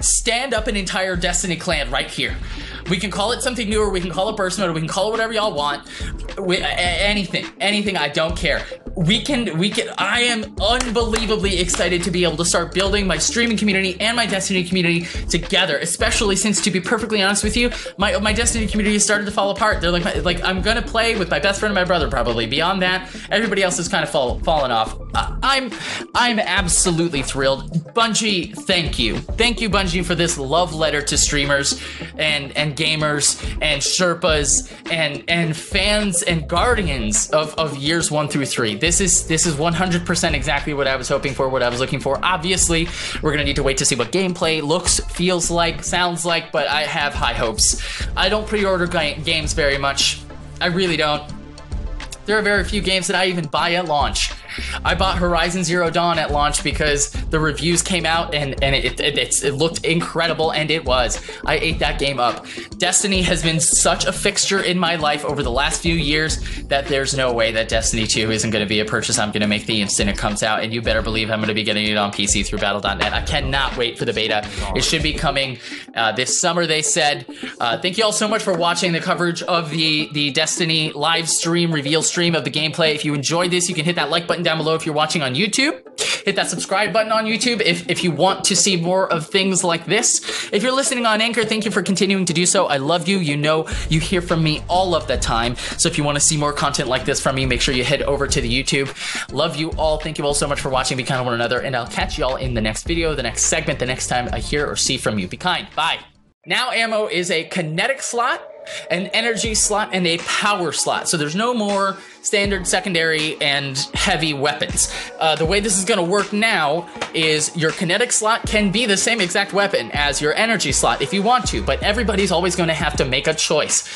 stand up an entire Destiny clan right here. We can call it something new, or we can call it burst mode, or we can call it whatever y'all want. We, anything, anything. I don't care. We can, we can. I am unbelievably excited to be able to start building my streaming community and my Destiny community together. Especially since, to be perfectly honest with you, my my Destiny community has started to fall apart. They're like, like I'm gonna play with my best friend and my brother probably. Beyond that, everybody else has kind of fall, fallen off. I, I'm, I'm absolutely thrilled. Bungie, thank you, thank you, Bungie, for this love letter to streamers and and gamers and Sherpas and and fans and guardians of, of years one through three. This is this is 100% exactly what I was hoping for, what I was looking for. Obviously, we're gonna need to wait to see what gameplay looks, feels like, sounds like, but I have high hopes. I don't pre-order ga- games very much. I really don't. There are very few games that I even buy at launch. I bought Horizon Zero Dawn at launch because the reviews came out and, and it, it, it's- it looked incredible, and it was. I ate that game up. Destiny has been such a fixture in my life over the last few years that there's no way that Destiny 2 isn't going to be a purchase I'm going to make the instant it comes out, and you better believe I'm going to be getting it on PC through Battle.net. I cannot wait for the beta. It should be coming uh, this summer, they said. Uh, thank you all so much for watching the coverage of the, the Destiny live stream, reveal stream of the gameplay. If you enjoyed this, you can hit that like button down below if you're watching on YouTube. Hit that subscribe button on YouTube if, if you want to see more of things like this. If you're listening on Anchor, thank you for continuing to do so. I love you. You know, you hear from me all of the time. So if you want to see more content like this from me, make sure you head over to the YouTube. Love you all. Thank you all so much for watching. Be kind to one another. And I'll catch you all in the next video, the next segment, the next time I hear or see from you. Be kind. Bye. Now ammo is a kinetic slot, an energy slot, and a power slot. So there's no more standard, secondary, and heavy weapons. Uh, the way this is going to work now is your kinetic slot can be the same exact weapon as your energy slot if you want to, but everybody's always going to have to make a choice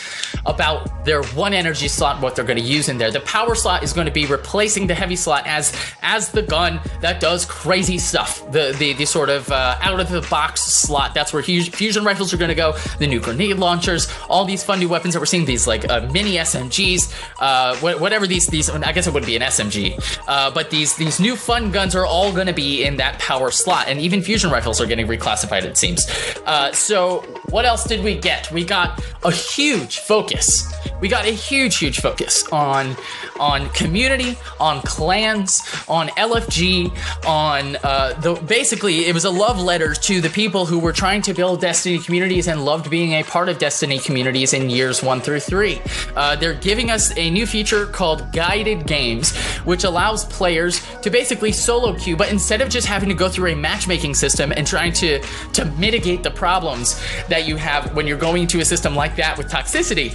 about their one energy slot, what they're going to use in there. The power slot is going to be replacing the heavy slot as as the gun that does crazy stuff. The the, the sort of uh, out of the box slot. That's where fusion rifles are going to go. The new grenade launchers, all these fun new weapons that we're seeing. These like uh, mini SMGs, uh, wha- whatever these these. I guess it would be an SMG, uh, but these these new fun guns are all going to be in that power slot, and even fusion rifles are getting reclassified. It seems. Uh, so what else did we get? We got a huge focus. We got a huge, huge focus on on community, on clans, on LFG, on uh, the basically it was a love letter to the people who were trying to build Destiny communities and loved being a part of Destiny communities in years one through three. Uh, they're giving us a new feature called Guided Games, which allows players to basically solo queue, but instead of just having to go through a matchmaking system and trying to to mitigate the problems that you have when you're going to a system like that with toxicity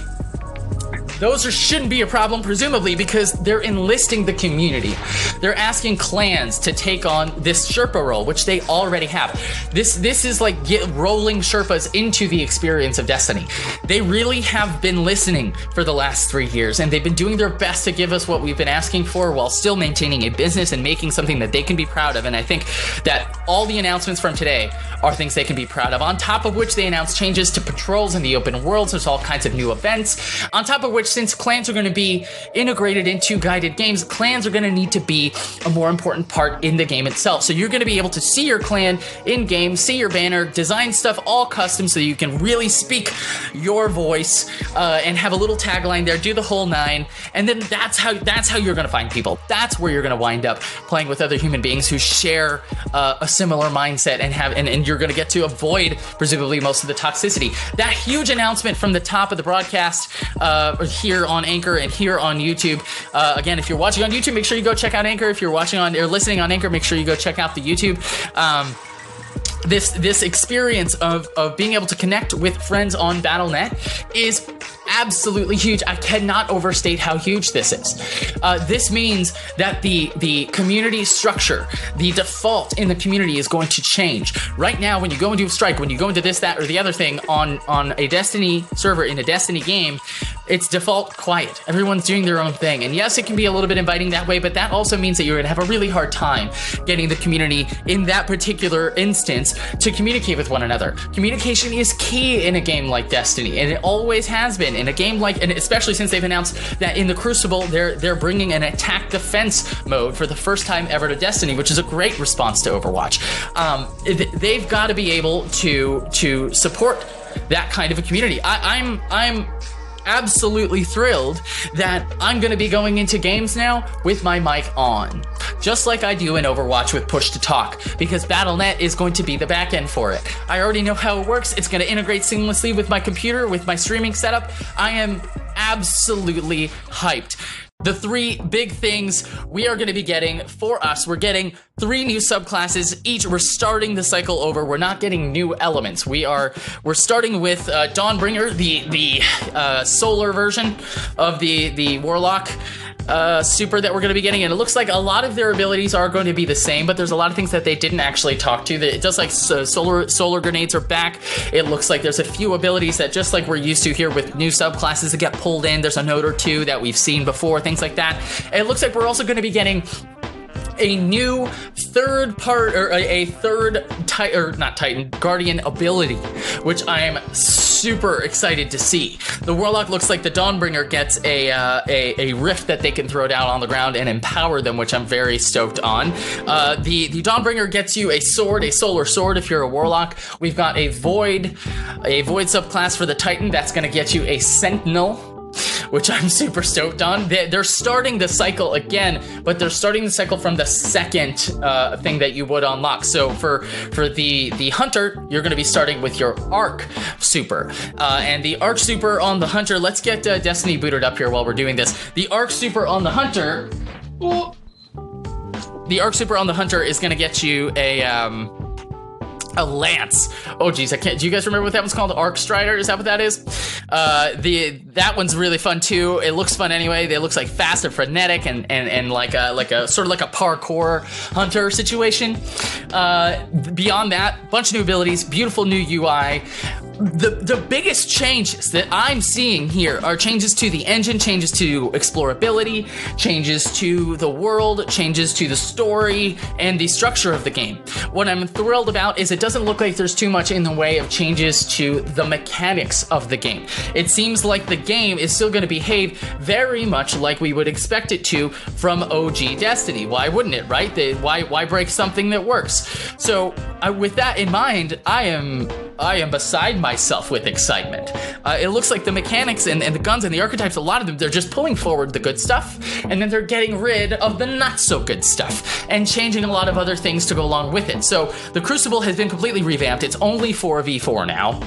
those are, shouldn't be a problem, presumably, because they're enlisting the community. They're asking clans to take on this Sherpa role, which they already have. This this is like get rolling Sherpas into the experience of Destiny. They really have been listening for the last three years, and they've been doing their best to give us what we've been asking for, while still maintaining a business and making something that they can be proud of. And I think that all the announcements from today are things they can be proud of. On top of which, they announced changes to patrols in the open worlds. There's all kinds of new events. On top of which, since clans are going to be integrated into guided games, clans are going to need to be a more important part in the game itself. So you're going to be able to see your clan in game, see your banner, design stuff all custom so you can really speak your voice uh, and have a little tagline there, do the whole nine, and then that's how that's how you're going to find people. That's where you're going to wind up playing with other human beings who share uh, a similar mindset and have and, and you're going to get to avoid presumably most of the toxicity. That huge announcement from the top of the broadcast uh, here on Anchor and here on YouTube. Uh, again, if you're watching on YouTube, make sure you go check out Anchor. If you're watching on or listening on Anchor, make sure you go check out the YouTube. Um, this this experience of of being able to connect with friends on BattleNet is absolutely huge. I cannot overstate how huge this is. Uh, this means that the the community structure, the default in the community is going to change. Right now, when you go into a strike, when you go into this, that, or the other thing on on a Destiny server in a Destiny game, it's default quiet. Everyone's doing their own thing. And yes, it can be a little bit inviting that way, but that also means that you're gonna have a really hard time getting the community in that particular instance to communicate with one another. Communication is key in a game like Destiny, and it always has been. In a game like, and especially since they've announced that in the Crucible, they're they're bringing an attack defense mode for the first time ever to Destiny, which is a great response to Overwatch. Um, they've got to be able to to support that kind of a community. I, I'm I'm absolutely thrilled that I'm going to be going into games now with my mic on, just like I do in Overwatch with push to talk, because Battle.net is going to be the backend for it. I already know how it works. It's going to integrate seamlessly with my computer, with my streaming setup. I am absolutely hyped the three big things we are going to be getting for us. We're getting three new subclasses each. We're starting the cycle over. We're not getting new elements. We are we're starting with uh, Dawnbringer, the the uh, solar version of the the warlock uh, super that we're going to be getting, and it looks like a lot of their abilities are going to be the same, but there's a lot of things that they didn't actually talk to. That it does like so solar solar grenades are back. It looks like there's a few abilities that just like we're used to here with new subclasses that get pulled in. There's a note or two that we've seen before, things like that. And it looks like we're also going to be getting a new third part or a, third titan or not titan guardian ability which i am super excited to see. The warlock looks like the dawnbringer gets a, uh, a, a rift that they can throw down on the ground and empower them which i'm very stoked on. Uh, the the dawnbringer gets you a sword a solar sword if you're a warlock. We've got a void a void subclass for the titan that's going to get you a sentinel which I'm super stoked on. They're starting the cycle again, but they're starting the cycle from the second uh, thing that you would unlock. So for for the the hunter, you're going to be starting with your arc super, uh, and the arc super on the hunter. Let's get uh, Destiny booted up here while we're doing this. The arc super on the hunter. The arc super on the hunter is going to get you a. Um, a lance. Oh geez, I can't. Do you guys remember what that one's called? Arc Strider? Is that what that is? Uh, the that one's really fun too. It looks fun anyway. It looks like fast and frenetic and and and like a like a sort of like a parkour hunter situation. Uh, beyond that, bunch of new abilities, beautiful new UI the the biggest changes that I'm seeing here are changes to the engine, changes to explorability, changes to the world, changes to the story and the structure of the game. What I'm thrilled about is it doesn't look like there's too much in the way of changes to the mechanics of the game. It seems like the game is still going to behave very much like we would expect it to from OG Destiny. Why wouldn't it, right? They, why why break something that works? So, uh, with that in mind, I am I am beside myself with excitement. Uh, it looks like the mechanics and, and the guns and the archetypes, a lot of them, they're just pulling forward the good stuff, and then they're getting rid of the not so good stuff, and changing a lot of other things to go along with it. So the Crucible has been completely revamped. It's only 4v4 now.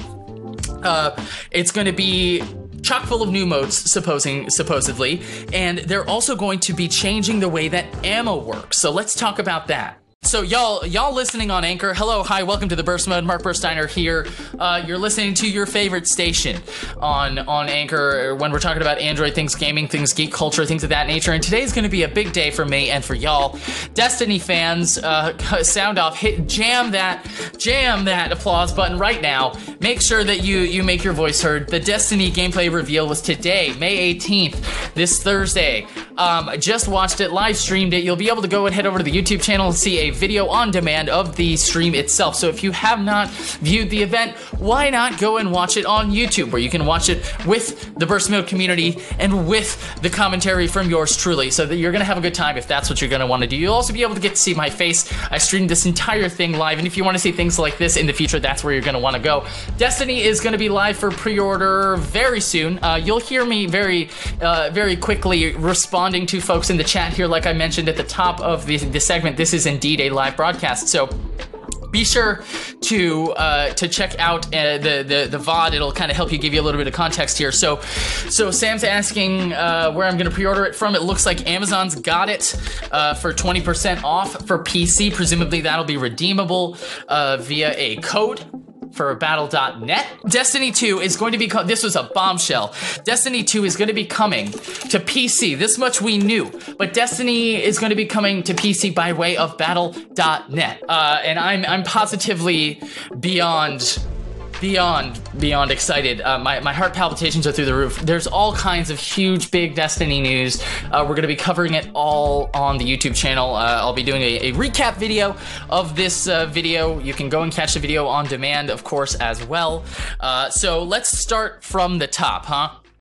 Uh, it's going to be chock full of new modes, supposing supposedly, and they're also going to be changing the way that ammo works. So let's talk about that. So y'all, y'all listening on Anchor, hello, hi, welcome to the Burst Mode. Mark Bursteiner here. Uh, you're listening to your favorite station on on Anchor when we're talking about Android things, gaming things, geek culture, things of that nature. And today's going to be a big day for me and for y'all, Destiny fans. Uh, sound off, hit jam that, jam that applause button right now. Make sure that you you make your voice heard. The Destiny gameplay reveal was today, May 18th, this Thursday. Um, just watched it, live streamed it. You'll be able to go and head over to the YouTube channel and see a video on demand of the stream itself. So if you have not viewed the event, why not go and watch it on YouTube where you can watch it with the Burst Mode community and with the commentary from yours truly so that you're going to have a good time if that's what you're going to want to do. You'll also be able to get to see my face. I streamed this entire thing live and if you want to see things like this in the future, that's where you're going to want to go. Destiny is going to be live for pre-order very soon. Uh, you'll hear me very, uh, very quickly responding to folks in the chat here like I mentioned at the top of the, the segment. This is indeed a live broadcast. So be sure to uh, to check out uh, the, the the VOD. It'll kind of help you give you a little bit of context here. So, so Sam's asking uh, where I'm going to pre-order it from. It looks like Amazon's got it uh, for 20% off for PC. Presumably that'll be redeemable uh, via a code for battle.net. Destiny 2 is going to be, this was a bombshell. Destiny 2 is going to be coming to PC. This much we knew, but Destiny is going to be coming to PC by way of battle.net. Uh, and I'm, I'm positively beyond beyond beyond excited. Uh, my my heart palpitations are through the roof. There's all kinds of huge, big Destiny news. Uh, we're gonna be covering it all on the YouTube channel. Uh, I'll be doing a, a recap video of this uh, video. You can go and catch the video on demand, of course, as well. Uh, so let's start from the top, huh?